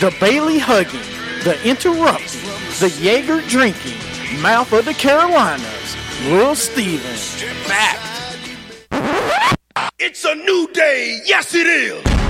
the Bayley hugging, the interrupting, the Jaeger drinking, mouth of the Carolinas, Will Stevens. Fact. It's a new day. Yes, it is.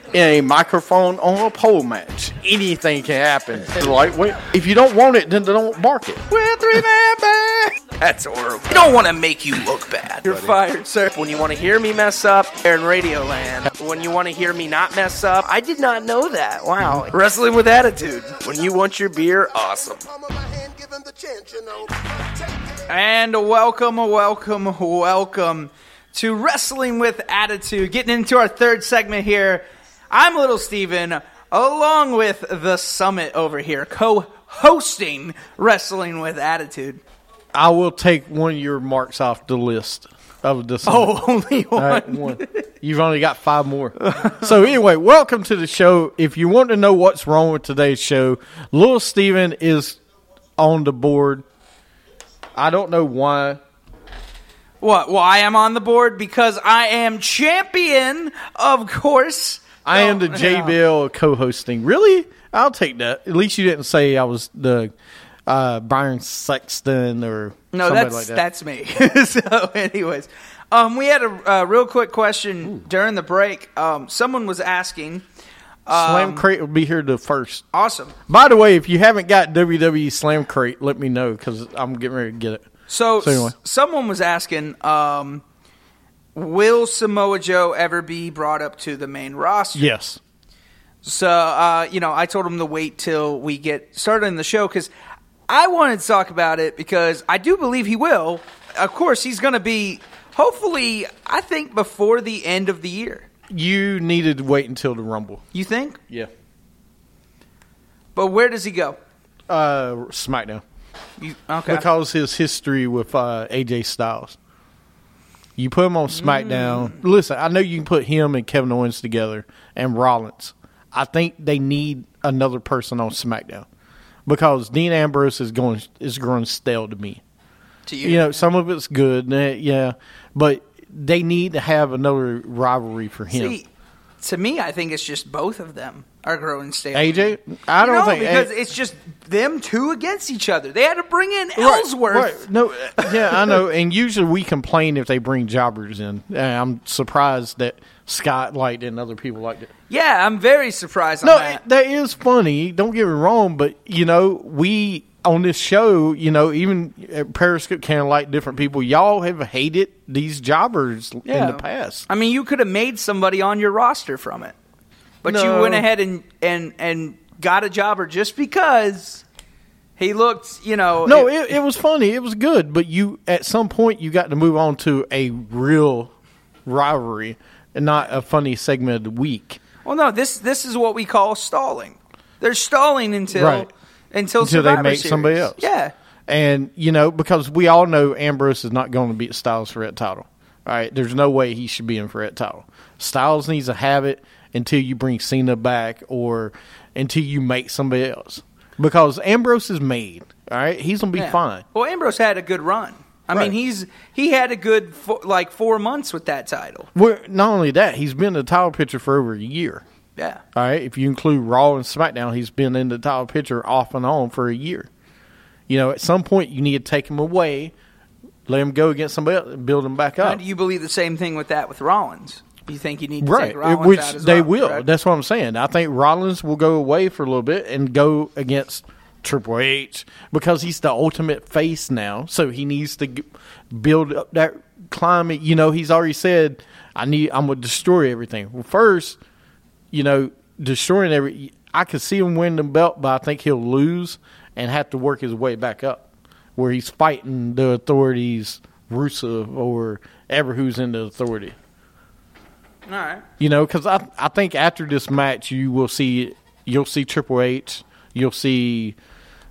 in a microphone on a pole match. Anything can happen. Lightweight. If you don't want it, then don't bark it. We're three man band. That's horrible. I don't want to make you look bad. You're fired, sir. When you want to hear me mess up, they're in Radioland. When you want to hear me not mess up, I did not know that. Wow. Wrestling with attitude. When you want your beer, awesome. And welcome, welcome, welcome to Wrestling with Attitude. Getting into our third segment here. I'm Little Steven, along with the Summit over here, co hosting Wrestling with Attitude. I will take one of your marks off the list of the. Summit. Oh, only one. Right, one. You've only got five more. so anyway, welcome to the show. If you want to know what's wrong with today's show, Little Steven is on the board. I don't know why. What? Well, I am on the board because I am champion, of course. I am the yeah. JBL co-hosting. Really? I'll take that. At least you didn't say I was the uh, Byron Saxton or No, somebody that's like that. that's me. so, anyways, um, we had a, a real quick question during the break. Um, someone was asking. Slam Crate will be here the first. Awesome. By the way, if you haven't got WWE Slam Crate, let me know because I'm getting ready to get it. So, So anyway. s- someone was asking, um, will Samoa Joe ever be brought up to the main roster? Yes. So, uh, you know, I told him to wait till we get started in the show because I wanted to talk about it because I do believe he will. Of course, he's going to be, hopefully, I think before the end of the year. You needed to wait until the Rumble. You think? Yeah. But where does he go? Uh, SmackDown. You, okay. Because his history with uh, AJ Styles. You put him on SmackDown. Mm. Listen, I know you can put him and Kevin Owens together and Rollins. I think they need another person on SmackDown because Dean Ambrose is going is growing stale to me. to you. You know, some of it's good, eh, yeah, but they need to have another rivalry for him. See, to me, I think it's just both of them are growing stale. AJ, I don't no, think because it's just them two against each other. They had to bring in Ellsworth. right. No, yeah, I know. And usually we complain if they bring jobbers in. I'm surprised that Scott liked it and other people liked it. Yeah, I'm very surprised on No, that. it, that is funny. Don't get me wrong, but you know, we on this show, you know, even Periscope kind of like different people. Y'all have hated these jobbers in the past. I mean, you could have made somebody on your roster from it, but you went ahead and and and got a jobber just because he looked, you know. No, it, it was funny. It was good, but you at some point you got to move on to a real rivalry and not a funny segment of the week. well, no. This this is what we call stalling. They're stalling until Right. until, Until they make Series. somebody else. Yeah. And you know, because we all know Ambrose is not going to beat Styles for that title. All right, there's no way he should be in for that title. Styles needs to have it until you bring Cena back or until you make somebody else. Because Ambrose is made. All right, he's gonna be Yeah. fine. Well, Ambrose had a good run. I Right. mean, he's he had a good fo- like four months with that title. Well, not only that, he's been the title picture for over a year. Yeah. All right, if you include Raw and SmackDown, he's been in the title picture off and on for a year. You know, at some point you need to take him away, let him go against somebody else, and build him back Now, up. do you believe the same thing with that with Rollins? You think you need to right, take Rollins which they well, will. correct? That's what I'm saying. I think Rollins will go away for a little bit and go against Triple H because he's the ultimate face now. So he needs to g- build up that climate. You know, he's already said, "I need. I'm gonna destroy everything." Well, first, you know, destroying every. I could see him win the belt, but I think he'll lose and have to work his way back up, where he's fighting the authorities, Rusev or ever who's in the authority. All right. You know, because I I think after this match you will see you'll see Triple H, you'll see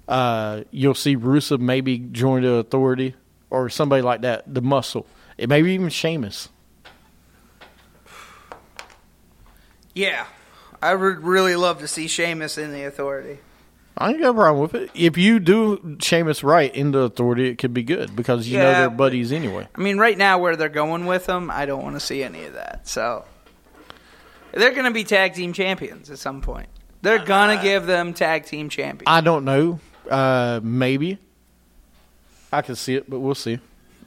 uh, you'll see Rusev maybe join the Authority or somebody like that, the Muscle, it maybe even Sheamus. Yeah. I would really love to see Sheamus in the authority. I ain't got a problem with it. If you do Sheamus right in the Authority, it could be good because you know Yeah, they're but- buddies anyway. I mean, right now where they're going with them, I don't want to see any of that. So they're going to be tag team champions at some point. They're going to give them tag team champions. I don't know. Uh, maybe I can see it, but we'll see.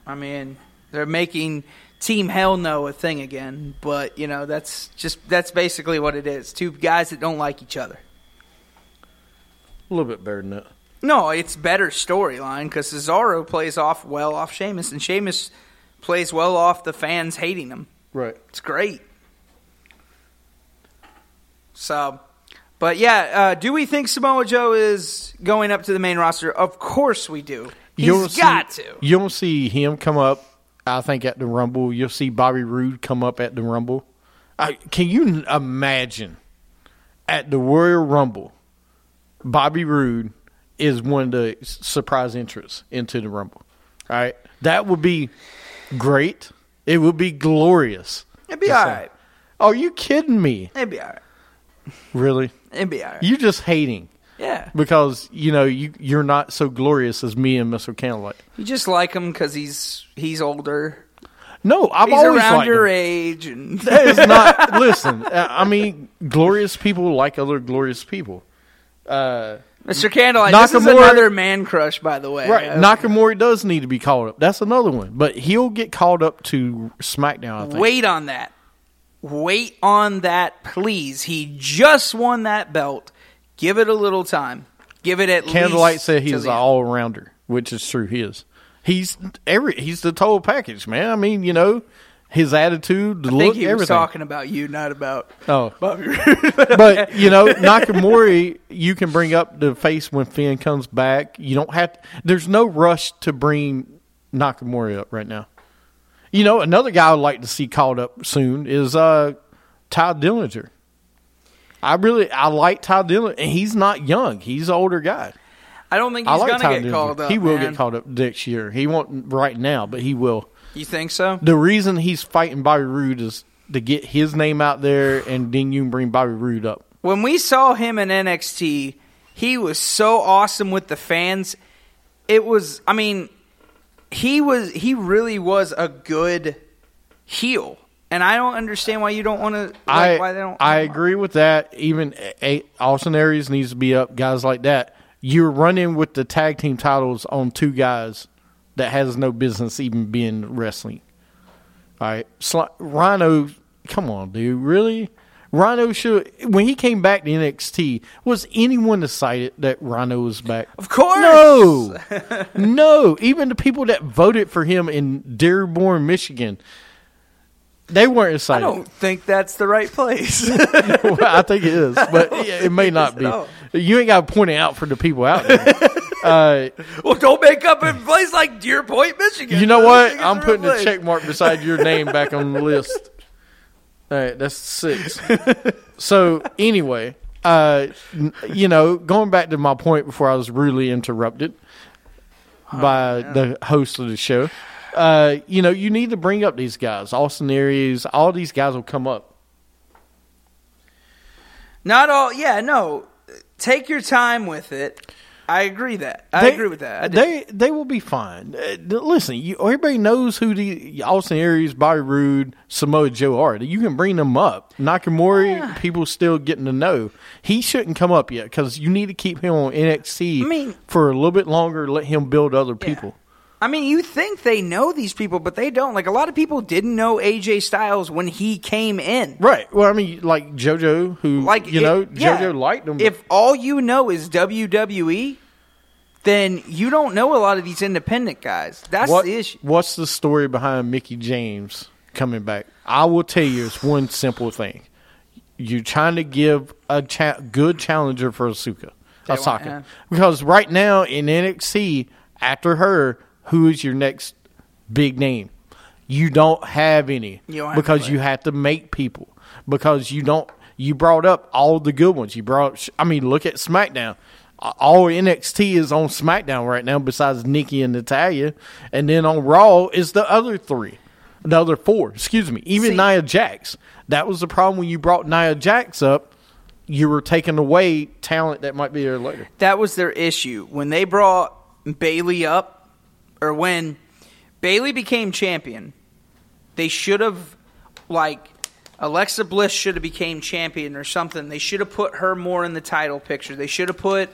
I mean, they're making Team Hell No a thing again, but you know that's just that's basically what it is. Two guys that don't like each other. A little bit better than that. No, it's better storyline because Cesaro plays off well off Sheamus, and Sheamus plays well off the fans hating him. Right. It's great. So, but yeah, uh, do we think Samoa Joe is going up to the main roster? Of course we do. He's You'll got see, to. You'll see him come up. I think at the Rumble. You'll see Bobby Roode come up at the Rumble. I, can you imagine at the Royal Rumble, Bobby Roode is one of the surprise entrants into the Rumble. All right, that would be great. It would be glorious. It'd be all right. Are oh, you kidding me? It'd be all right. Really? It'd be all right. You just hating yeah. because you know you you're not so glorious as me and Mr. Candlelight. You just like him because he's he's older. No, I've He's always around liked your him. age, and That is not. listen, I mean, glorious people like other glorious people. Uh, Mr. Candlelight. This is another man crush, by the way. right, Uh, Nakamura does need to be called up. That's another one, but he'll get called up to SmackDown. I think. Wait on that. Wait on that, please. He just won that belt. Give it a little time. Give it at Candlelight least said he's an all rounder, which is true. He is. He's every. He's the total package, man. I mean, you know, his attitude, I look, he was talking about you, not about Oh, Bobby Roode. but you know Nakamura, you can bring up the face when Finn comes back. You don't have. To, there's no rush to bring Nakamura up right now. You know, another guy I'd like to see called up soon is uh, Tye Dillinger. I really I like Tye Dillinger, and he's not young. He's an older guy. I don't think I he's like Tye to get Dillinger. called up. he will man. get called up next year. He won't right now, but he will. You think so? The reason he's fighting Bobby Roode is to get his name out there, and then you can bring Bobby Roode up. When we saw him in NXT, he was so awesome with the fans. It was, I mean, he was, he really was a good heel, and I don't understand why you don't want to. Like, I why they don't? I agree with that. Even a, a, Austin Aries needs to be up. Guys like that. You're running with the tag team titles on two guys that has no business even being wrestling. All right, Sli- Rhyno. Come on, dude. Really? Rhyno should. When he came back to NXT, was anyone excited that Rhyno was back? Of course. No, no. Even the people that voted for him in Dearborn, Michigan, they weren't excited. I don't think that's the right place. well, I think it is, but it may not be. You ain't got to point it out for the people out there. Uh, well, don't make up a place like Deer Point, Michigan. you know what? I'm putting a check mark beside your name back on the list. All right, that's six. so anyway, uh, you know, going back to my point before I was rudely interrupted by the host of the show. Uh, you know, you need to bring up these guys, Austin Aries. All these guys will come up. Not all. Yeah, no. Take your time with it. I agree that. I They- agree with that. They they will be fine. Uh, listen, you, everybody knows who the Austin Aries, Bobby Roode, Samoa Joe are. You can bring them up. Nakamura, people still getting to know. He shouldn't come up yet because you need to keep him on NXT I mean- for a little bit longer. Let him build other people. I mean, you think they know these people, but they don't. Like a lot of people didn't know AJ Styles when he came in. Right. Well, I mean, like JoJo, who Like you it- know, yeah. JoJo liked him. If all you know is WWE, then you don't know a lot of these independent guys. That's What, the issue. what's the story behind Mickie James coming back? I will tell you, it's one simple thing. You're trying to give a cha- good challenger for Asuka, Osaka, because right now in NXT, after her, who is your next big name? You don't have any You don't because anybody. you have to make people because you don't. You brought up all the good ones. You brought. I mean, look at SmackDown. All NXT is on SmackDown right now, besides Nikki and Natalya, and then on Raw is the other three, the other four. Excuse me, even See- Nia Jax. That was the problem when you brought Nia Jax up. You were taking away talent that might be there later. That was their issue when they brought Bayley up, or when Bayley became champion. They should have, like, Alexa Bliss should have became champion or something. They should have put her more in the title picture. They should have put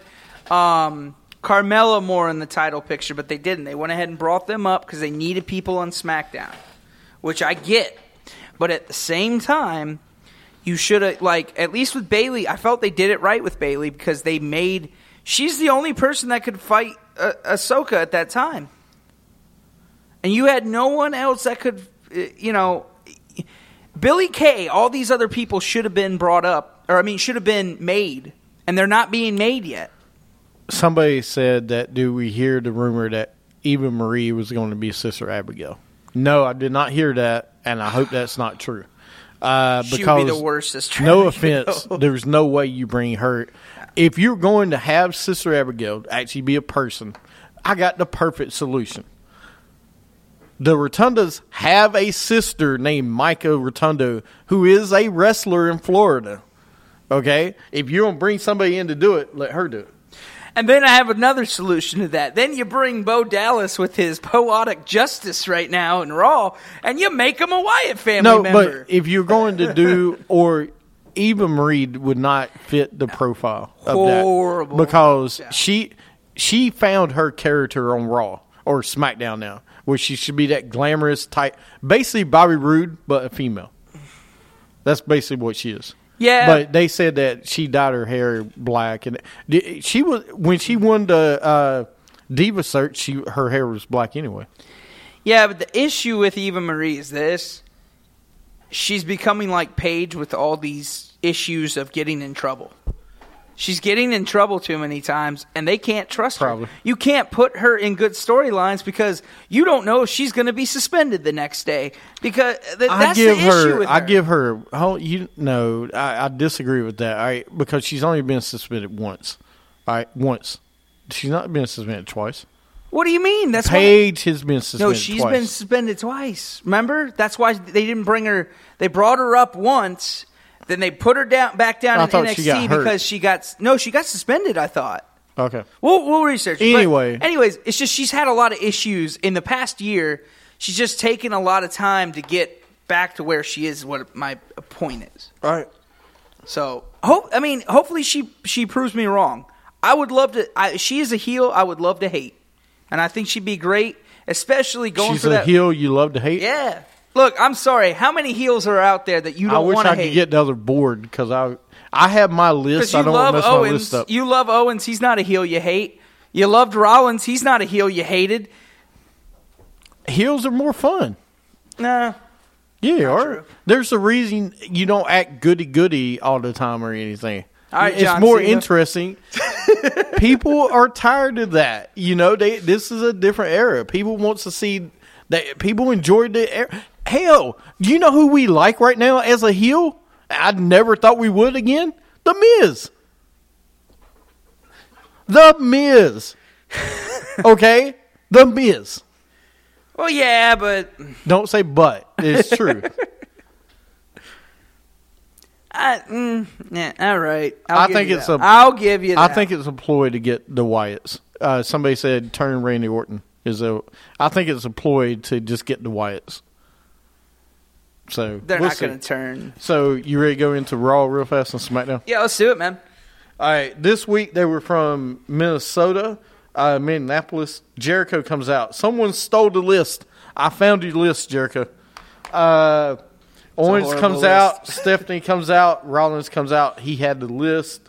um, Carmella more in the title picture, but they didn't. They went ahead and brought them up because they needed people on SmackDown, which I get. But at the same time, you should have like at least with Bayley. I felt they did it right with Bayley because they made she's the only person that could fight uh, Asuka at that time, and you had no one else that could, uh, you know. Billie Kay, all these other people should have been brought up, or I mean, should have been made, and they're not being made yet. Somebody said that. Do we hear the rumor that Eva Marie was going to be Sister Abigail? No, I did not hear that, and I hope that's not true. Uh, because be the worst sister. no offense, there's no way you bring her. If you're going to have Sister Abigail actually be a person, I got the perfect solution. The Rotundas have a sister named Mika Rotunda who is a wrestler in Florida. Okay? If you don't bring somebody in to do it, let her do it. And then I have another solution to that. Then you bring Bo Dallas with his poetic justice right now in Raw, and you make him a Wyatt family No, member. but if you're going to do, or Eva Marie would not fit the profile of Horrible. that because she she found her character on Raw or SmackDown now, where she should be that glamorous type, basically Bobby Roode but a female. That's basically what she is. Yeah. but they said that she dyed her hair black, and she was when she won the uh, Diva search. She her hair was black anyway. yeah, but the issue with Eva Marie is this: she's becoming like Paige with all these issues of getting in trouble. She's getting in trouble too many times, and they can't trust Probably. her. You can't put her in good storylines because you don't know if she's going to be suspended the next day. Because th- I that's give her, with I her. give her. Oh, you know, I, I disagree with that. Right, because she's only been suspended once. All right, once. She's not been suspended twice. What do you mean? That's why- Paige has been suspended. No, she's twice. been suspended twice. Remember? That's why they didn't bring her. They brought her up once, then they put her down back down I in NXT she hurt. because she got no, she got suspended. I thought. okay. We'll we'll research. it. But Anyway. anyways, it's just she's had a lot of issues in the past year. She's just taken a lot of time to get back to where she is. What my point is. All right. So hope I mean hopefully she she proves me wrong. I would love to. I, she is a heel. I would love to hate, and I think she'd be great, especially going She's for a that. heel you love to hate. Yeah. Look, I'm sorry. How many heels are out there that you I don't wish want I to hate? could get the other board because I I have my list. I you don't love mess my Owens. list up. You love Owens. He's not a heel you hate. You loved Rollins. He's not a heel you hated. Heels are more fun. Nah. Yeah, or true. there's a reason you don't act goody goody all the time or anything. All right, it's John more Cena. interesting. people are tired of that. You know, they this is a different era. People wants to see that people enjoyed the era. Hell, do you know who we like right now as a heel? I never thought we would again. The Miz. The Miz. okay? The Miz. Well, yeah, but Don't say but. It's true. I, mm, yeah, all right. I'll I give think you it's that. a- I'll give you. I think it's a ploy to get the Wyatts. Uh, somebody said turn Randy Orton is a. I think it's a ploy to just get the Wyatts. So they're we'll not going to turn. So you ready to go into Raw real fast and SmackDown? Yeah, let's do it, man. All right. This week they were from Minnesota, uh, Minneapolis. Jericho comes out. Someone stole the list. I found your list, Jericho. Uh, Owens comes list. out. Stephanie comes out. Rollins comes out. He had the list.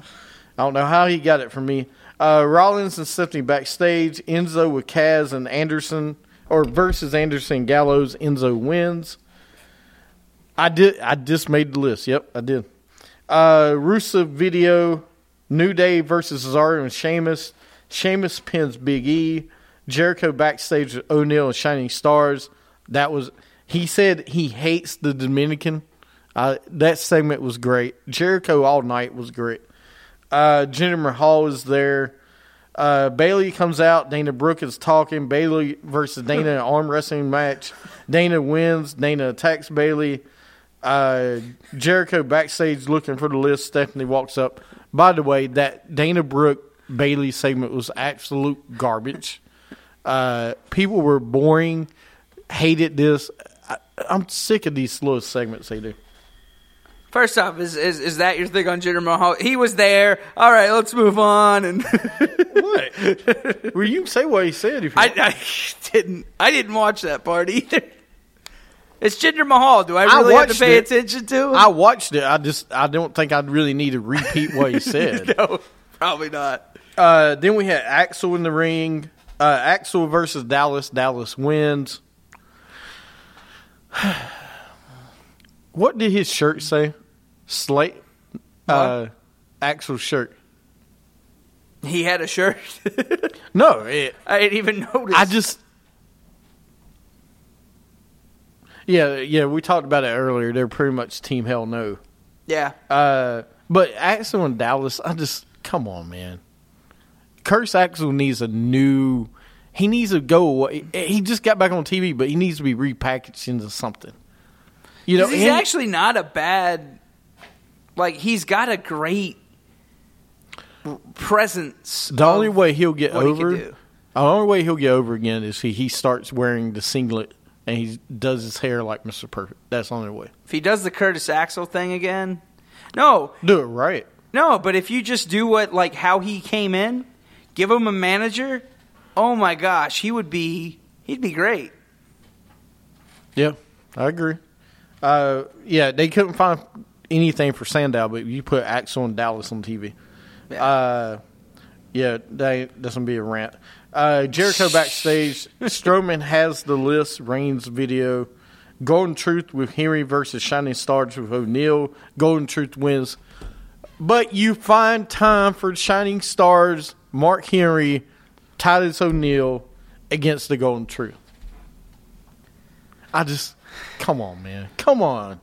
I don't know how he got it from me. Uh, Rollins and Stephanie backstage. Enzo with Cass and Anderson, or versus Anderson Gallows. Enzo wins. I did. I just made the list. Yep, I did. Uh, Rusev video. New Day versus Cesaro and Sheamus. Sheamus pins Big E. Jericho backstage with O'Neil and Shining Stars. That was. He said he hates the Dominican. Uh, that segment was great. Jericho all night was great. Uh, Jinder Mahal is there. Uh, Bayley comes out. Dana Brooke is talking. Bayley versus Dana in an arm wrestling match. Dana wins. Dana attacks Bayley. Uh, Jericho backstage looking for the list. Stephanie walks up. By the way, that Dana Brooke Bayley segment was absolute garbage. Uh, people were boring, hated this. I, I'm sick of these slow segments they do. First off, is, is is that your thing on Jinder Mahal? He was there. All right, let's move on. And What? well, you can say what he said if you I, I didn't. I didn't watch that part either. It's Jinder Mahal. Do I I really have to pay it. attention to him? I watched it. I just I don't think I'd really need to repeat what he said. no, probably not. uh, then we had Axel in the ring. Uh, Axel versus Dallas. Dallas wins. what did his shirt say? Slate. Uh, Axel's shirt. He had a shirt. No, it, I didn't even notice. I just. Yeah, yeah, we talked about it earlier. They're pretty much Team Hell No. yeah. Uh, but Axel and Dallas, I just come on, man. Curtis Axel needs a new. He needs to go. away. He just got back on TV, but he needs to be repackaged into something. You know, he's and- actually not a bad. Like he's got a great presence. the only way he'll get what he over. The only way he'll get over again is he he starts wearing the singlet and he does his hair like Mister Perfect. That's the only way. If he does the Curtis Axel thing again, no, Do it right. no. But if you just do what like how he came in, give him a manager. Oh my gosh, he would be. He'd be great. Yeah, I agree. Uh, yeah, they couldn't find anything for Sandow, but you put Axel and Dallas on TV. Yeah. Uh, yeah, they, that's gonna be a rant. Uh, Jericho backstage. Strowman has the list. Reigns video. Golden Truth with Henry versus Shining Stars with O'Neil. Golden Truth wins, but you find time for Shining Stars. Mark Henry, Titus O'Neil against the Golden Truth. I just come on, man, come on.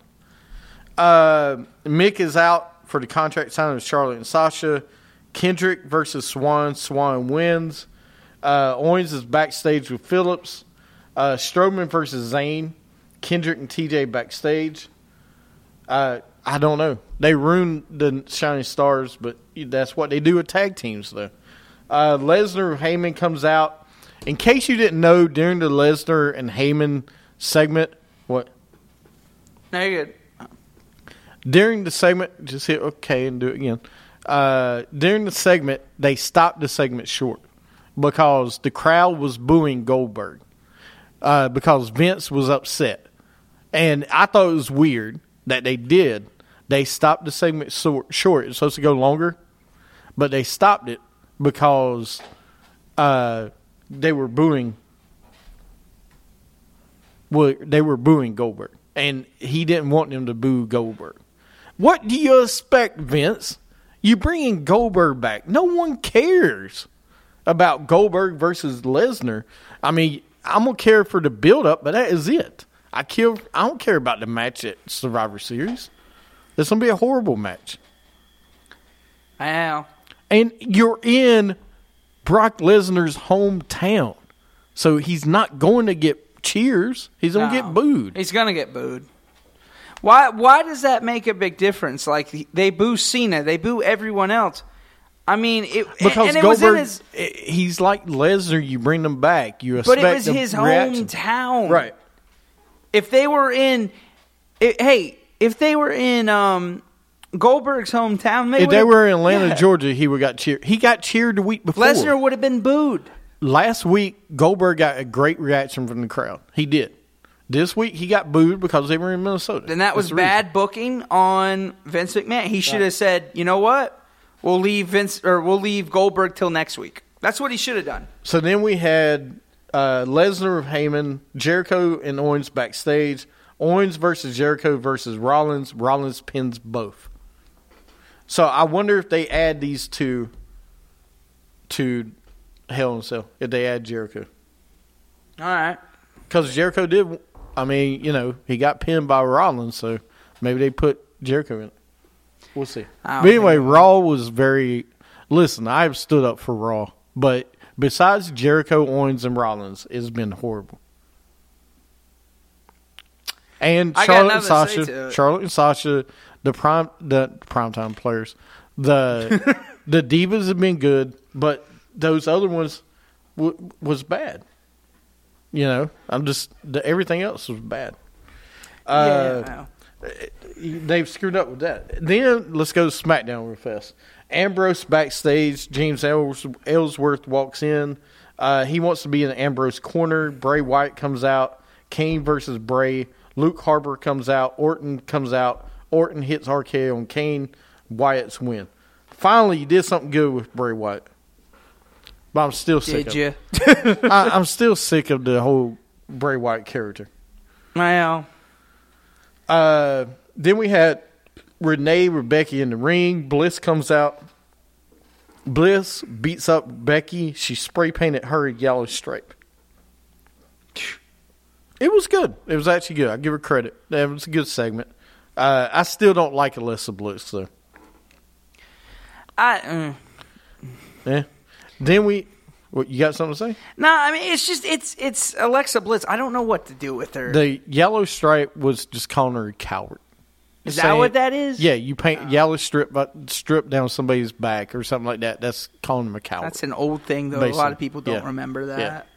Uh, Mick is out for the contract signing with Charlotte and Sasha. Kendrick versus Swann. Swann wins. Uh, Owens is backstage with Phillips. Uh, Strowman versus Zayn. Kendrick and TJ backstage. Uh, I don't know. They ruined the Shining Stars, but that's what they do with tag teams, though. Uh, Lesnar Heyman comes out. In case you didn't know, during the Lesnar and Heyman segment, what No, you're good. during the segment, just hit okay and do it again. Uh, during the segment, they stopped the segment short because the crowd was booing Goldberg uh, because Vince was upset, and I thought it was weird that they did. They stopped the segment short. It's supposed to go longer, but they stopped it because uh, they were booing. Well, they were booing Goldberg, and he didn't want them to boo Goldberg. What do you expect, Vince? You bringing Goldberg back? No one cares about Goldberg versus Lesnar. I mean, I'm gonna care for the build up, but that is it. I care. I don't care about the match at Survivor Series. It's gonna be a horrible match, know. and you're in Brock Lesnar's hometown, so he's not going to get cheers. He's gonna No. get booed. He's gonna get booed. Why? Why does that make a big difference? Like they boo Cena, they boo everyone else. I mean, it, Because and it was in Goldberg, his, he's like Lesnar. You bring them back. You but expect it was the his reaction. hometown, right? If they were in, it, hey, if they were in um, Goldberg's hometown, If they were in Atlanta, yeah. Georgia, he would got cheered. He got cheered the week before. Lesnar would have been booed. Last week, Goldberg got a great reaction from the crowd. He did. This week, he got booed because they were in Minnesota. Then that was reason. bad booking on Vince McMahon. He should have said, you know what? We'll leave Vince or we'll leave Goldberg till next week. That's what he should have done. So then we had uh, Lesnar, of Heyman, Jericho, and Owens backstage. Owens versus Jericho versus Rollins. Rollins pins both. So I wonder if they add these two to Hell in a Cell. If they add Jericho, All right. because Jericho did. I mean, you know, he got pinned by Rollins, so maybe they put Jericho in. it. We'll see. But anyway, Raw was very. Listen, I've stood up for Raw, but besides Jericho, Owens, and Rollins, it's been horrible. And I got Charlotte and nothing to say to Sasha, it. Charlotte and Sasha, the prime, the primetime players, the the divas have been good, but those other ones w- was bad. You know, I'm just the, everything else was bad. Uh, yeah. well. They've screwed up with that. Then let's go to SmackDown real fast. Ambrose backstage. James Ellsworth walks in. Uh, he wants to be in the Ambrose corner. Bray Wyatt comes out. Kane versus Bray. Luke Harper comes out. Orton comes out. Orton hits RKO on Kane. Wyatt's win. Finally, you did something good with Bray Wyatt. But I'm still sick Did of you? it. I, I'm still sick of the whole Bray Wyatt character. Well, Uh, then we had Renee Rebecca in the ring. Bliss comes out. Bliss beats up Becky. She spray painted her a yellow stripe. It was good. It was actually good. I give her credit. That was a good segment. Uh, I still don't like Alexa Bliss though. I. Mm. Yeah. Then we. What you got something to say? No, I mean it's just it's it's Alexa Bliss. I don't know what to do with her. The yellow stripe was just calling her a coward. is that what that is? Yeah, you paint yellow strip but strip down somebody's back or something like that. That's calling them a coward. That's an old thing though. A lot of people don't yeah. remember that.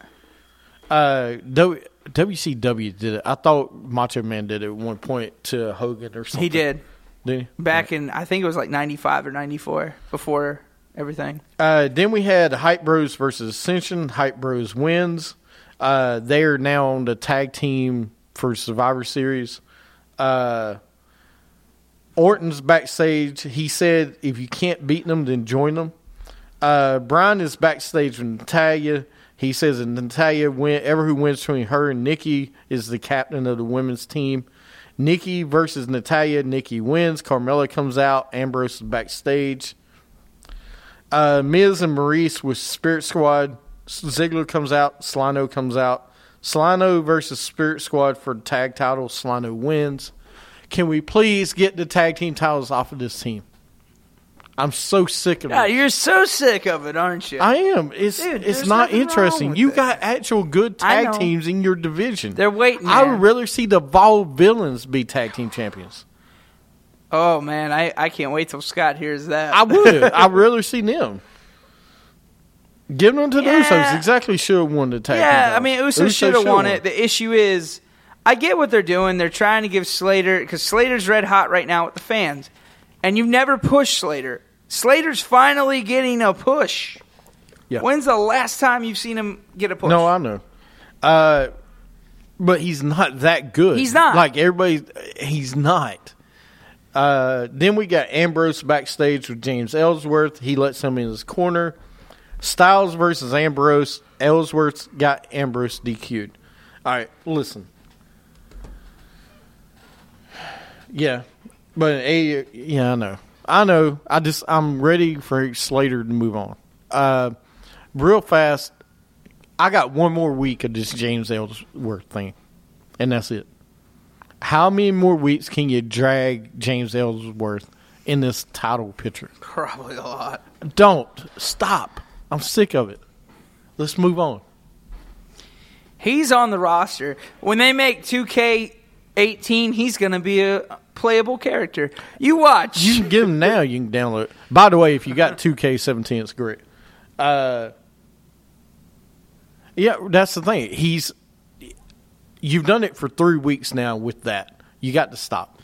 Uh, w, WCW did it. I thought Macho Man did it at one point to Hogan or something. He did Did he? back in I think it was like ninety five or ninety four before everything. Uh, then we had Hype Bros versus Ascension. Hype Bros wins. Uh, they are now on the tag team for Survivor Series. Uh, Orton's backstage. He said, if you can't beat them, then join them. Uh, Bryan is backstage with Natalya. He says that Natalya, win, ever who wins between her and Nikki, is the captain of the women's team. Nikki versus Natalya. Nikki wins. Carmella comes out. Ambrose is backstage. Uh, Miz and Maurice with Spirit Squad. Ziggler comes out. Slano comes out. Slano versus Spirit Squad for the tag title. Slano wins. Can we please get the tag team titles off of this team? I'm so sick of God, it. you're so sick of it, aren't you? I am. It's Dude, it's not interesting. You it. got actual good tag teams in your division. They're waiting. I would rather see the Vaudevillains be tag team champions. Oh man, I, I can't wait till Scott hears that. I would. I'd rather see them. Give them to the Yeah. Usos. Exactly should have won the tag yeah. I mean, Usos Usos should have won won. it. The issue is, I get what they're doing. They're trying to give Slater because Slater's red hot right now with the fans, and you've never pushed Slater. Slater's finally getting a push. Yeah. When's the last time you've seen him get a push? No, I know. Uh, but he's not that good. He's not. Like everybody, he's not. Uh, then we got Ambrose backstage with James Ellsworth. He lets him in his corner. Styles versus Ambrose. Ellsworth got Ambrose DQ'd. All right, listen. Yeah, but a yeah, I know, I know. I just I'm ready for Slater to move on. Uh, real fast. I got one more week of this James Ellsworth thing, and that's it. How many more weeks can you drag James Ellsworth in this title picture? probably a lot. Don't stop. I'm sick of it. Let's move on. He's on the roster. When they make 2K18, he's going to be a playable character. You watch. You can get him now. You can download. it. By the way, if you got 2K17, it's great. Uh, yeah, that's the thing. He's you've done it for three weeks now. With that, you got to stop.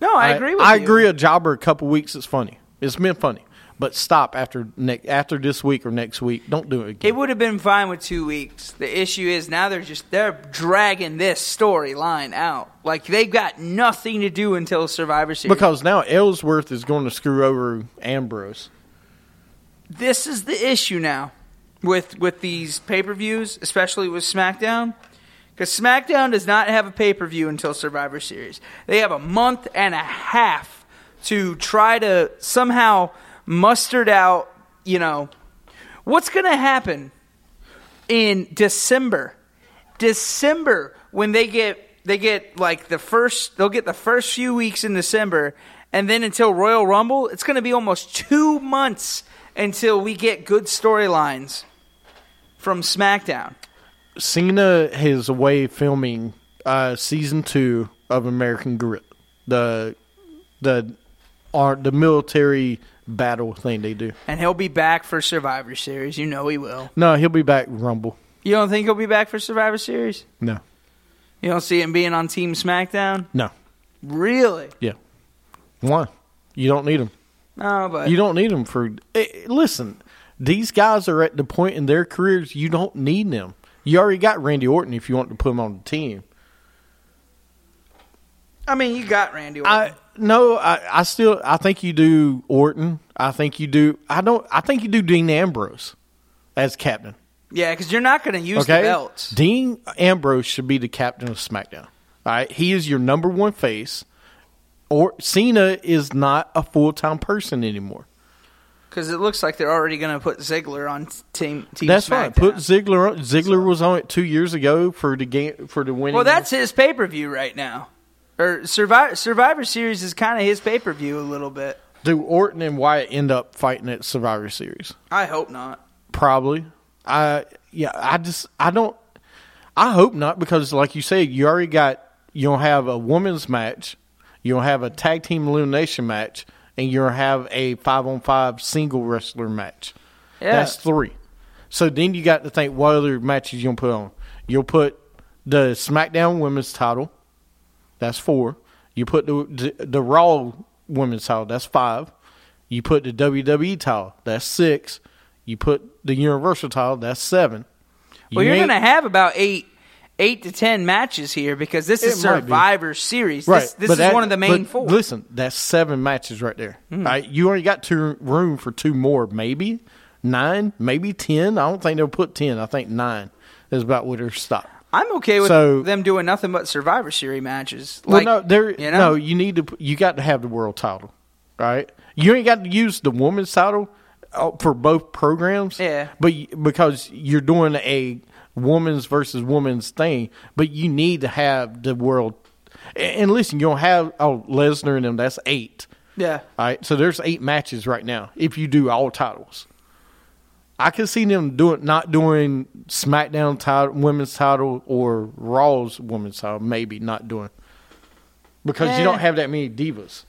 no, I agree with you. I you. agree. A jobber a couple weeks is funny. It's been funny, but stop after ne- after this week or next week. Don't do it again. It would have been fine with two weeks. The issue is now they're just they're dragging this storyline out. Like they've got nothing to do until Survivor Series. because now Ellsworth is going to screw over Ambrose. this is the issue now with with these pay per views, especially with SmackDown. Because SmackDown does not have a pay per view until Survivor Series. They have a month and a half to try to somehow muster out, you know, what's going to happen in December. December when they get they get like the first they'll get the first few weeks in December and then until Royal Rumble, it's going to be almost 2 months until we get good storylines from SmackDown. Cena is away filming uh, season two of American Grit, the the are the military battle thing they do. And he'll be back for Survivor Series. You know he will. No, he'll be back Rumble. You don't think he'll be back for Survivor Series? No, You don't see him being on Team SmackDown? no, Really? yeah. Why? You don't need him. No, but You don't need them for. eh, listen, these guys are at the point in their careers you don't need them. You already got Randy Orton if you want to put him on the team. I mean, you got Randy Orton. I no, I, I still I think you do Orton. I think you do. I don't. I think you do Dean Ambrose as captain. yeah, because you're not going to use Okay, the belts. Dean Ambrose should be the captain of SmackDown. All right, he is your number one face. Or Cena is not a full time person anymore. Because it looks like they're already going to put Ziggler on team. team That's right. Put Ziggler. on. Ziggler was on it two years ago for the game for the winning. Well, that's his pay per view right now. Or Survivor Survivor Series is kind of his pay per view a little bit. do Orton and Wyatt end up fighting at Survivor Series? I hope not. Probably. I yeah. I just I don't. I hope not because, like you said, you already got you don't have a women's match, you don't have a tag team elimination match, and you don't have a five on five single wrestler match. Yeah. That's three. So then you got to think what other matches you'll put on. You'll put the SmackDown Women's Title. That's four. You put the the, the Raw Women's Title. That's five. You put the WWE Title. That's six. You put the Universal Title. That's seven. well, You you're going to have about eight, eight to ten matches here because this is It. Survivor Series. Right, This, this is that- one of the main four. Listen, that's seven matches right there. All right, you already got two room for two more, maybe nine, maybe ten. I don't think they'll put ten. I think nine is about where they're stopped. I'm okay with So- them doing nothing but Survivor Series matches. Well, Like, no, there. you know? No, you need to. You got to have the world title, right? You ain't got to use the women's title uh, for both programs. Yeah. but because you're doing a woman's versus woman's thing, but you need to have the world. And and listen, you don't have oh Lesnar and them. That's eight. Yeah. All right, so there's eight matches right now. If you do all titles, I can see them doing not doing SmackDown title, women's title, or Raw's women's title. Maybe not doing because Eh. you don't have that many divas.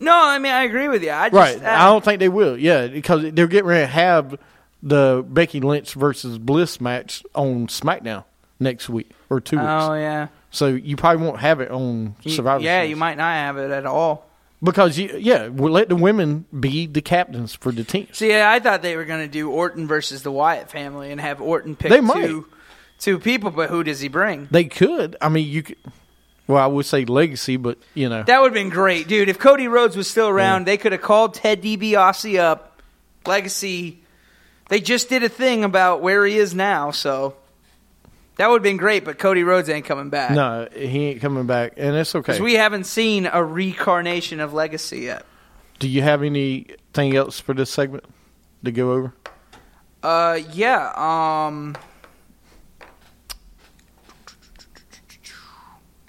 No, I mean I agree with you. I just, Right. uh, I don't think they will. Yeah, because they're getting ready to have the Becky Lynch versus Bliss match on SmackDown next week or two weeks. Oh yeah. So you probably won't have it on You- Survivor. yeah, Series. you might not have it at all. because you yeah we'll let the women be the captains for the team. See, I thought they were going to do Orton versus the Wyatt family and have Orton pick They might. two two people, but who does he bring? They could. I mean, you could. Well, I would say legacy, but you know, That would have been great, dude. If Cody Rhodes was still around, they could have called Ted DiBiase up. Legacy. They just did a thing about where he is now, so that would have been great. But Cody Rhodes ain't coming back. no, he ain't coming back, and it's okay. because we haven't seen a reincarnation of Legacy yet. Do you have anything else for this segment to go over? Uh, yeah. Um.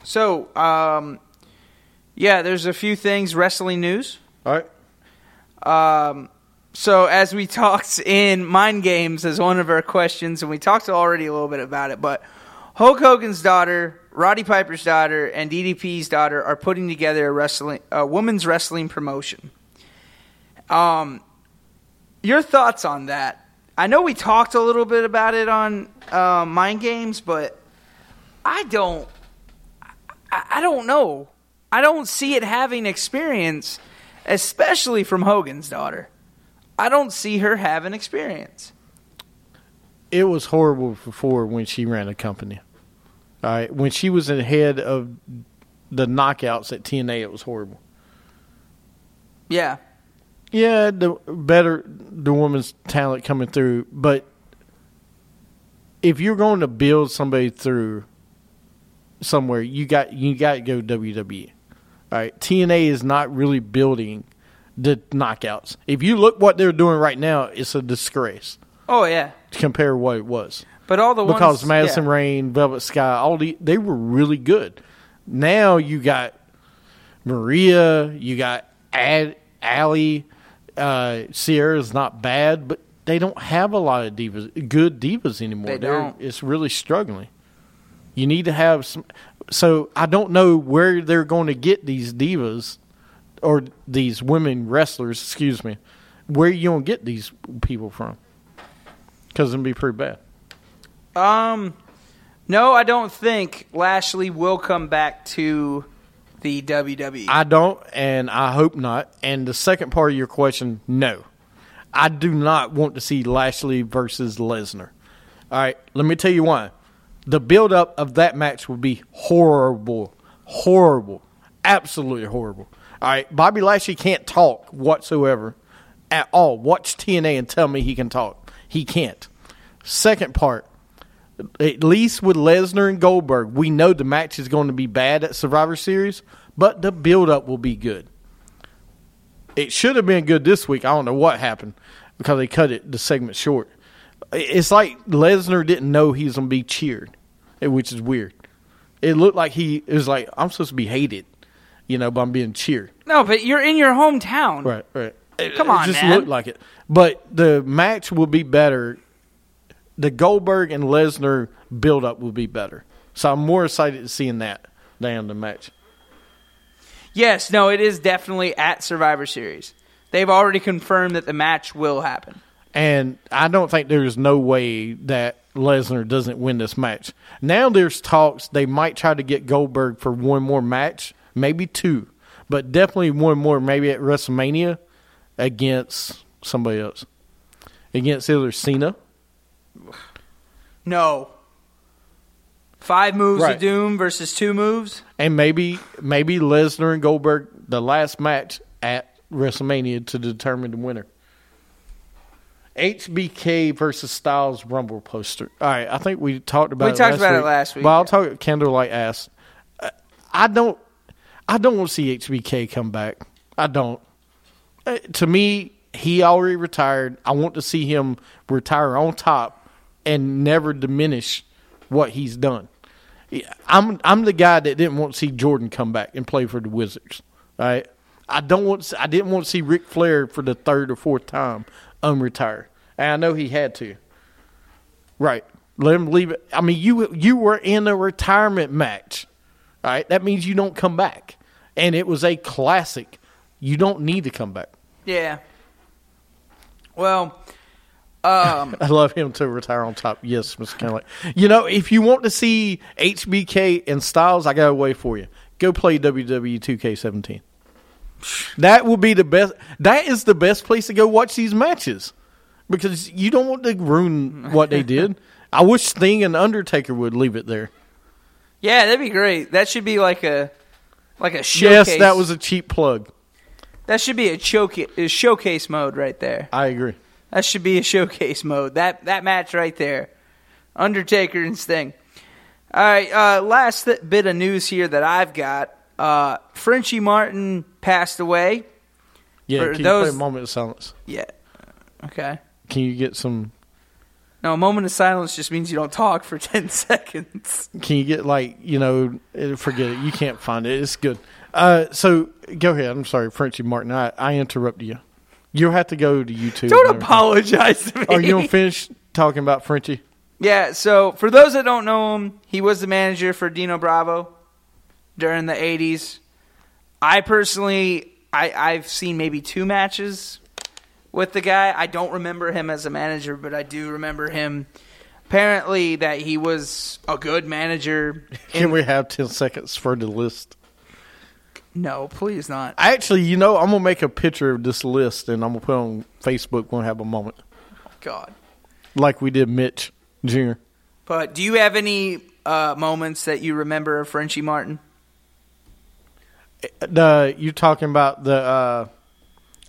So, um, yeah, there's a few things wrestling news. All right. Um, so as we talked in Mind Games as one of our questions, and we talked already a little bit about it, but Hulk Hogan's daughter, Roddy Piper's daughter, and DDP's daughter are putting together a wrestling, a women's wrestling promotion. Um, your thoughts on that? I know we talked a little bit about it on uh, Mind Games, but I don't. I, I don't know. I don't see it having experience especially from Hogan's daughter. I don't see her having experience. It was horrible before when she ran a company. All right, when she was in head of the knockouts at TNA, it was horrible. Yeah. Yeah, the better the woman's talent coming through, but if you're going to build somebody through somewhere, you got you got to go WWE. All right, TNA is not really building the knockouts. If you look what they're doing right now, it's a disgrace Oh yeah. to compare what it was. But all the because Madison yeah. Rayne, Velvet Sky, all the they were really good. Now you got Maria, you got Ad, Allie, uh, Sienna's not bad, but they don't have a lot of divas, good divas anymore. They They're- don't. It's really struggling. You need to have some. So I don't know where they're going to get these divas or these women wrestlers. Excuse me, where you gonna get these people from? Because it'd be pretty bad. Um, no, I don't think Lashley will come back to the. WWE. I don't, and I hope not. And the second part of your question, no. I do not want to see Lashley versus Lesnar. All right, let me tell you why. The build up of that match will be horrible. Horrible. Absolutely horrible. All right, Bobby Lashley can't talk whatsoever at all. Watch TNA and tell me he can talk. He can't. Second part, at least with Lesnar and Goldberg, we know the match is going to be bad at Survivor Series, but the build up will be good. It should have been good this week. I don't know what happened because they cut it the segment short. It's like Lesnar didn't know he was going to be cheered, which is weird. It looked like he was like I'm supposed to be hated, you know, but I'm being cheered. no, but you're in your hometown. Right, right. It, Come it on, just man. looked like it. But the match will be better. The Goldberg and Lesnar build up will be better. So I'm more excited to seeing that than the match. Yes, no, it is definitely at Survivor Series. They've already confirmed that the match will happen. And I don't think there's no way that Lesnar doesn't win this match. Now there's talks they might try to get Goldberg for one more match, maybe two, but definitely one more, maybe at WrestleMania against somebody else. Against either Cena No. Five moves Right. of doom versus two moves. and maybe maybe Lesnar and Goldberg the last match at WrestleMania to determine the winner. HBK versus Styles Rumble poster. All right, I think we talked about. We it talked last about it week. last week, Well, I'll talk. Candlelight ass. Uh, I don't. I don't want to see HBK come back. I don't. Uh, to me, he already retired. I want to see him retire on top and never diminish what he's done. I'm I'm the guy that didn't want to see Jordan come back and play for the Wizards. Right, I don't want. To, I didn't want to see Ric Flair for the third or fourth time unretire, and I know he had to. Right, let him leave it. I mean, you you were in a retirement match. All right, that means you don't come back, and it was a classic. You don't need to come back. Yeah. Well, um, I love him to retire on top. Yes, Mr. Candlelight. You know, if you want to see HBK and Styles, I got a way for you. Go play WWE 2K17. That will be the best. That is the best place to go watch these matches because you don't want to ruin what they did. I wish Sting and Undertaker would leave it there. Yeah, that'd be great. That should be like a like a showcase. Yes, that was a cheap plug. that should be a showcase a showcase mode right there. I agree. That should be a showcase mode. That that match right there, Undertaker and Sting. All right, uh, last th- bit of news here that I've got. Uh, Frenchie Martin passed away. Yeah, For can those- you play a moment of silence? Yeah. Okay. Can you get some? No, a moment of silence just means you don't talk for ten seconds. Can you get like you know? eh, Forget it. You can't find it. It's good. Uh, so go ahead. I'm sorry, Frenchie Martin. I, I interrupted you. You'll have to go to YouTube. Don't apologize to me. Are you gonna finish talking about Frenchie? Yeah, so for those that don't know him, he was the manager for Dino Bravo during the 80s. I personally, I, I've seen maybe two matches with the guy. I don't remember him as a manager, but I do remember him apparently that he was a good manager. Can we have ten seconds for the list? No, please not. I Actually, you know, I'm gonna make a picture of this list and I'm gonna put it on Facebook when I have a moment, God. like we did Mitch Jr. But do you have any uh, moments that you remember of Frenchie Martin? The you talking about the uh,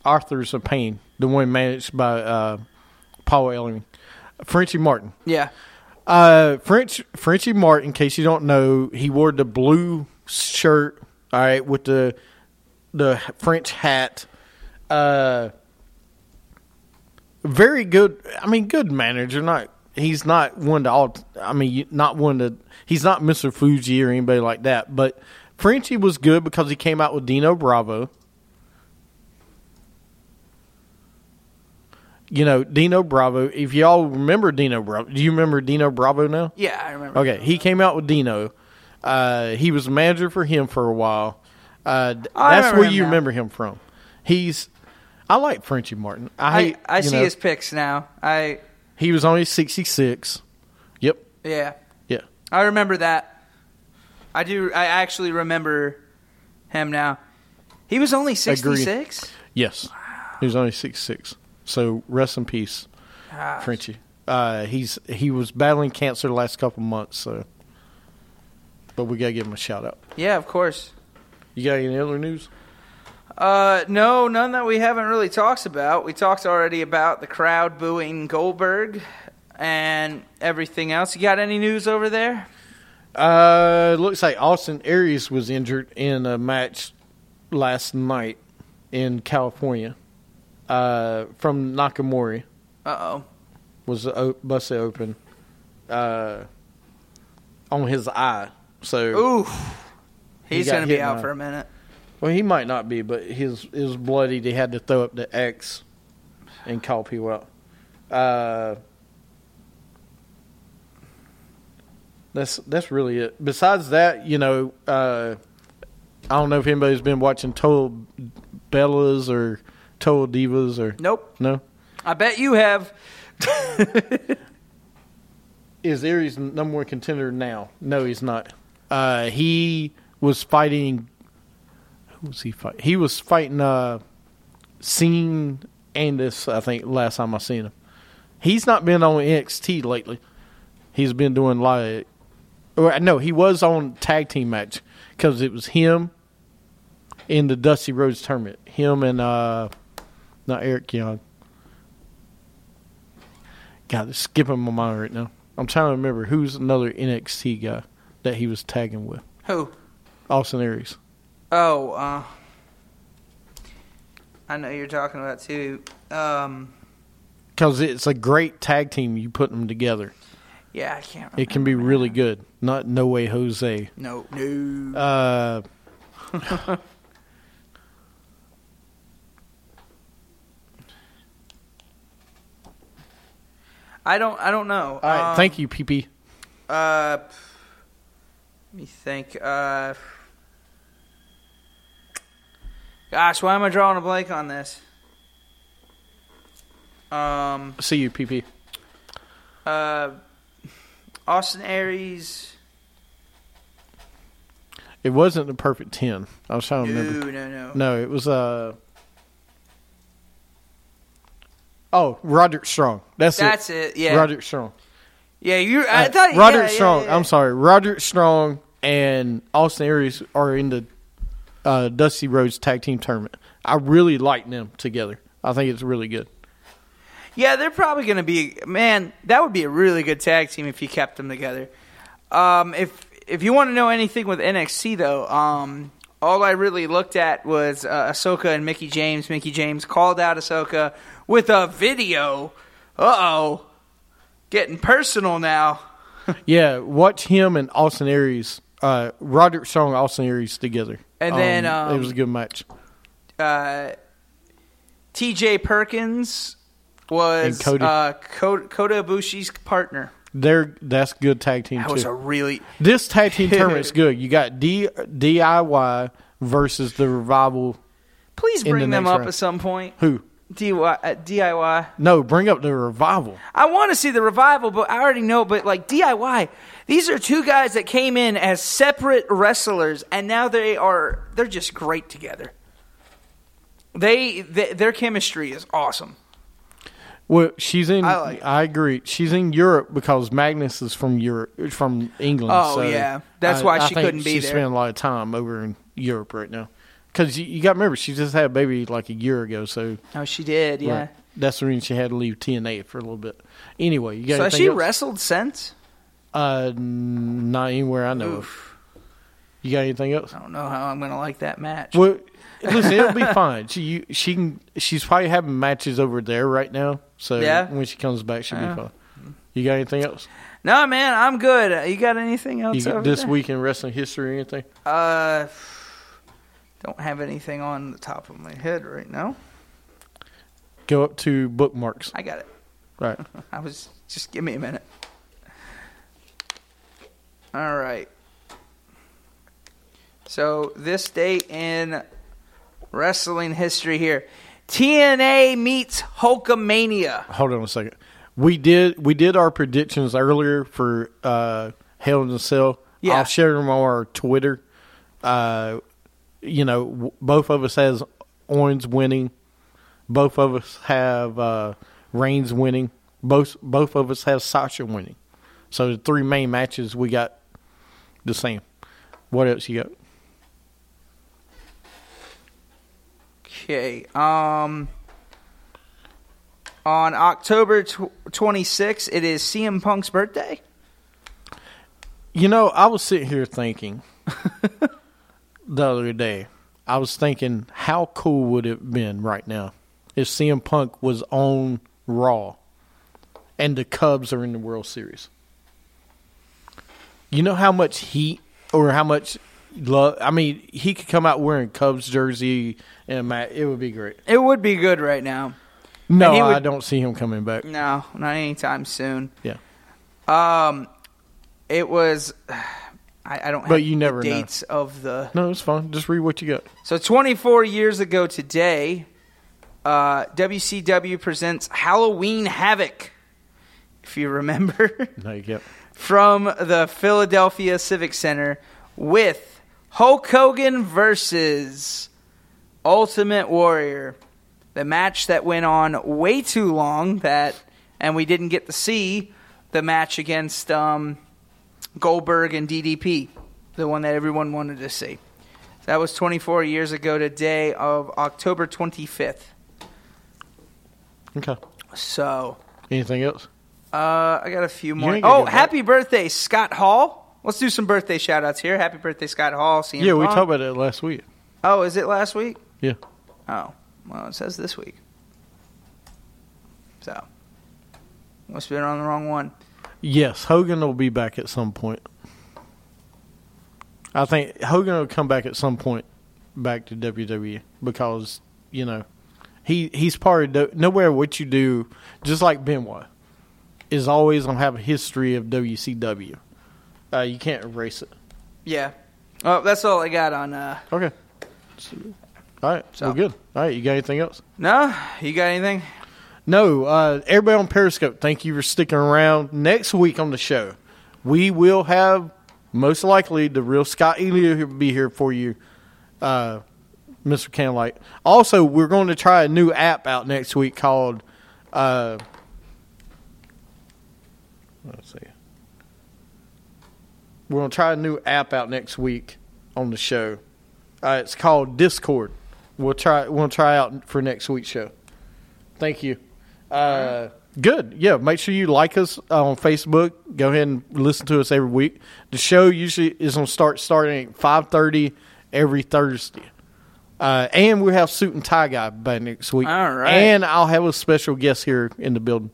Authors of Pain, the one managed by uh, Paul Ellering, Frenchie Martin. Yeah. Uh, French Frenchie Martin. In case you don't know, he wore the blue shirt. All right, with the the French hat. Uh, very good. I mean, good manager. Not he's not one to all. I mean, not one to. He's not Mister Fuji or anybody like that. But Frenchie was good because he came out with Dino Bravo. You know, Dino Bravo. If y'all remember Dino Bravo, do you remember Dino Bravo now? Yeah, I remember. Okay, he came out with Dino. Uh, he was manager for him for a while. Uh, th- that's where you now. remember him from. He's. I like Frenchie Martin. I I, hate, I see know, his pics now. I He was only sixty six. Yep. yeah. Yeah. I remember that. I do. I actually remember him now. He was only sixty six. Yes. He was only six six. So rest in peace, Frenchie. Uh, he's he was battling cancer the last couple months. So, but we gotta give him a shout out. Yeah, of course. You got any other news? Uh, no, none that we haven't really talked about. We talked already about the crowd booing Goldberg and everything else. You got any news over there? Uh, looks like Austin Aries was injured in a match last night in California. Uh, from Nakamura Uh oh. was o- busted open. Uh, on his eye. So Ooh. He He's got gonna be hit out by- for a minute. well, he might not be, but his his bloody. They had to throw up the X and call people out. Uh, that's that's really it. Besides that, you know, uh, I don't know if anybody's been watching Total Bellas or Total Divas or Nope. no. I bet you have. Is Aries number one contender now? No, he's not. Uh, he was fighting. Who was he fighting? He was fighting uh, Scene Andis, I think, last time I seen him. He's not been on NXT lately. He's been doing like. Or, no, he was on tag team match because it was him in the Dusty Rhodes tournament. Him and uh, not Eric Young. God, it's skipping my mind right now. I'm trying to remember who's another NXT guy that he was tagging with. Who? Austin Aries. Oh, uh, I know you're talking about too. Um, Because it's a great tag team. You put them together. yeah, I can't. Remember. It can be really good. Not No Way Jose. No, no. Uh, I don't. I don't know. all right. Um, thank you, PP. Uh, let me think. Uh, gosh, why am I drawing a blank on this? Um, See you, PP. uh, Austin Aries. It wasn't the perfect 10. I was trying to No, remember. no, no. No, it was. uh Oh, Roderick Strong. That's, That's it. it. Yeah, Roderick Strong. yeah. You. I Uh, thought Roderick yeah, yeah, Strong. yeah. I'm sorry. Roderick Strong and Austin Aries are in the uh, Dusty Rhodes Tag Team Tournament. I really like them together. I think it's really good. Yeah, they're probably going to be. Man, that would be a really good tag team if you kept them together. Um, if if you want to know anything with NXT though, um, all I really looked at was uh, Asuka and Mickie James. Mickie James called out Asuka with a video. Uh oh, getting personal now. Yeah, watch him and Austin Aries, uh, Roderick Strong, and Austin Aries together. And then, um, it was a good match. Uh, T.J. Perkins was And Cody. Uh, Ko- Kota Ibushi's partner. They're that's good tag team That too. was a really this tag team tournament's good. You got D, DIY versus the Revival. Please In the bring them up round. at some point. Who? DIY, uh, DIY. No, bring up the revival. I want to see the revival, but I already know. But like DIY, these are two guys that came in as separate wrestlers, and now they are they're just great together. They, they their chemistry is awesome. Well, she's in. I I, like it. agree. She's in Europe because Magnus is from Europe, from England. Oh, so yeah. That's I- why I she couldn't be she's there. spending a lot of time over in Europe right now. Because you, you got to remember, she just had a baby like a year ago, so Oh, she did, yeah. right, that's the reason she had to leave TNA for a little bit. Anyway, you got So has she else? wrestled since? Uh, not anywhere I know of. You got anything else? I don't know how I'm gonna like that match. Well, listen, it'll be fine. She you, she can. She's probably having matches over there right now. So Yeah. when she comes back, she'll Yeah. be fine. You got anything else? No, man, I'm good. Uh, You got anything else You this there? week in wrestling history or anything? Uh, don't have anything on the top of my head right now. Go up to bookmarks. I got it. Right. I was just give me a minute. All right. So this date in wrestling history here, TNA meets Hulkamania. Hold on a second. We did we did our predictions earlier for uh, Hell in a Cell. Yeah. I'll share them on our Twitter. Uh, you know, w- both of us has Owens winning. Both of us have uh, Reigns winning. Both both of us have Sasha winning. So the three main matches we got the same. What else you got? Okay. Um. On October tw- 26th, it is CM Punk's birthday. You know, I was sitting here thinking the other day. I was thinking, how cool would it have been right now if CM Punk was on Raw and the Cubs are in the World Series? You know how much heat or how much love? I mean, he could come out wearing Cubs jersey and Matt. It would be great. It would be good right now. No, he I don't see him coming back. No, not anytime soon. Yeah. Um, it was. I, I don't. Have But you never the know. dates of the. No, it's fine. Just read what you got. So 24 years ago today, uh, WCW presents Halloween Havoc. If you remember, No, you get. from the Philadelphia Civic Center with Hulk Hogan versus Ultimate Warrior. The match that went on way too long that and we didn't get to see the match against um, Goldberg and DDP, the one that everyone wanted to see. That was 24 years ago today of October 25th. Okay. So, Anything else? uh, I got a few more. Oh, back. happy birthday, Scott Hall. Let's do some birthday shout outs here. Happy birthday, Scott Hall. CM yeah, we talked about it last week. Oh, is it last week? Yeah. Oh, well, it says this week. So, must have been on the wrong one. Yes, Hogan will be back at some point. I think Hogan will come back at some point back to WWE because you know he he's part of the- no matter what you do, just like Benoit is always gonna have a history of WCW. Uh, you can't erase it. Yeah. Oh, that's all I got on. uh Okay. All right, So- so good. All right, you got anything else? No, you got anything? No, uh, everybody on Periscope, thank you for sticking around. Next week on the show, we will have most likely the real Scott Elio be here for you, uh, Mr. Candlelight. Also, we're going to try a new app out next week called. Uh, let's see. We're going to try a new app out next week on the show. Uh, it's called Discord. We'll try. We'll try out for next week's show. Thank you. Uh, good. Yeah. Make sure you like us on Facebook. Go ahead and listen to us every week. The show usually is going to start starting at five thirty every Thursday. Uh, and we have suit and tie guy by next week. All right. And I'll have a special guest here in the building.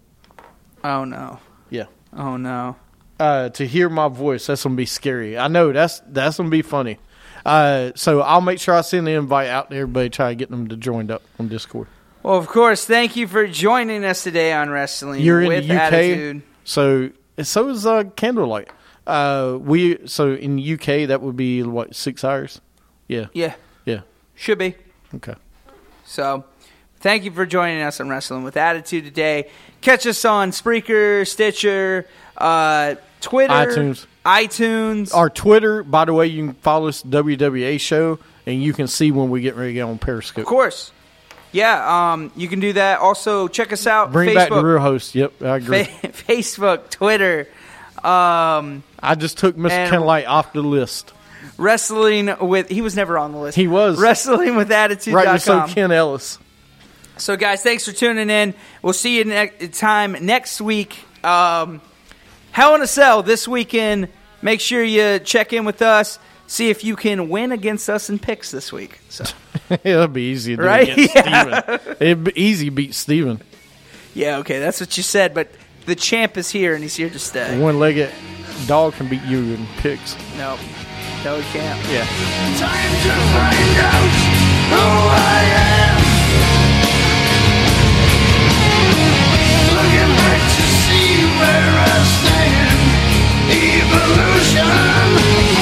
Oh no. Yeah. Oh no. Uh, to hear my voice, that's gonna be scary. I know that's that's gonna be funny. Uh, so I'll make sure I send the invite out to everybody, try to get them to join up on Discord. Well, of course. Thank you for joining us today on Wrestling You're in with the UK, Attitude. so so is uh, Candlelight. Uh, we so in UK that would be what six hours. Yeah, Yeah, yeah. should be. Okay. So, Thank you for joining us on Wrestling with Attitude today. Catch us on Spreaker, Stitcher, uh, Twitter, iTunes. iTunes. Our Twitter, by the way, you can follow us WWA show, and you can see when we get ready to get on Periscope. Of course. Yeah, um, you can do that. Also, check us out. Bring Facebook, back the real host. Yep, I agree. Fa- Facebook, Twitter, um, I just took Mr. Kenlight off the list. wrestling with. He was never on the list. He was. wrestling with attitude. Right, so Ken Ellis. So, guys, thanks for tuning in. We'll see you next time next week. Um, Hell in a Cell this weekend. Make sure you check in with us. See if you can win against us in picks this week. So, It'll be easy to right? against yeah. Steven. It'd be easy beat Steven. Yeah, okay, that's what you said, but the champ is here and he's here to stay. One legged dog can beat you in picks. No. No he can't. Yeah. Time to find out who I am. Looking back to see where I stand. Evolution.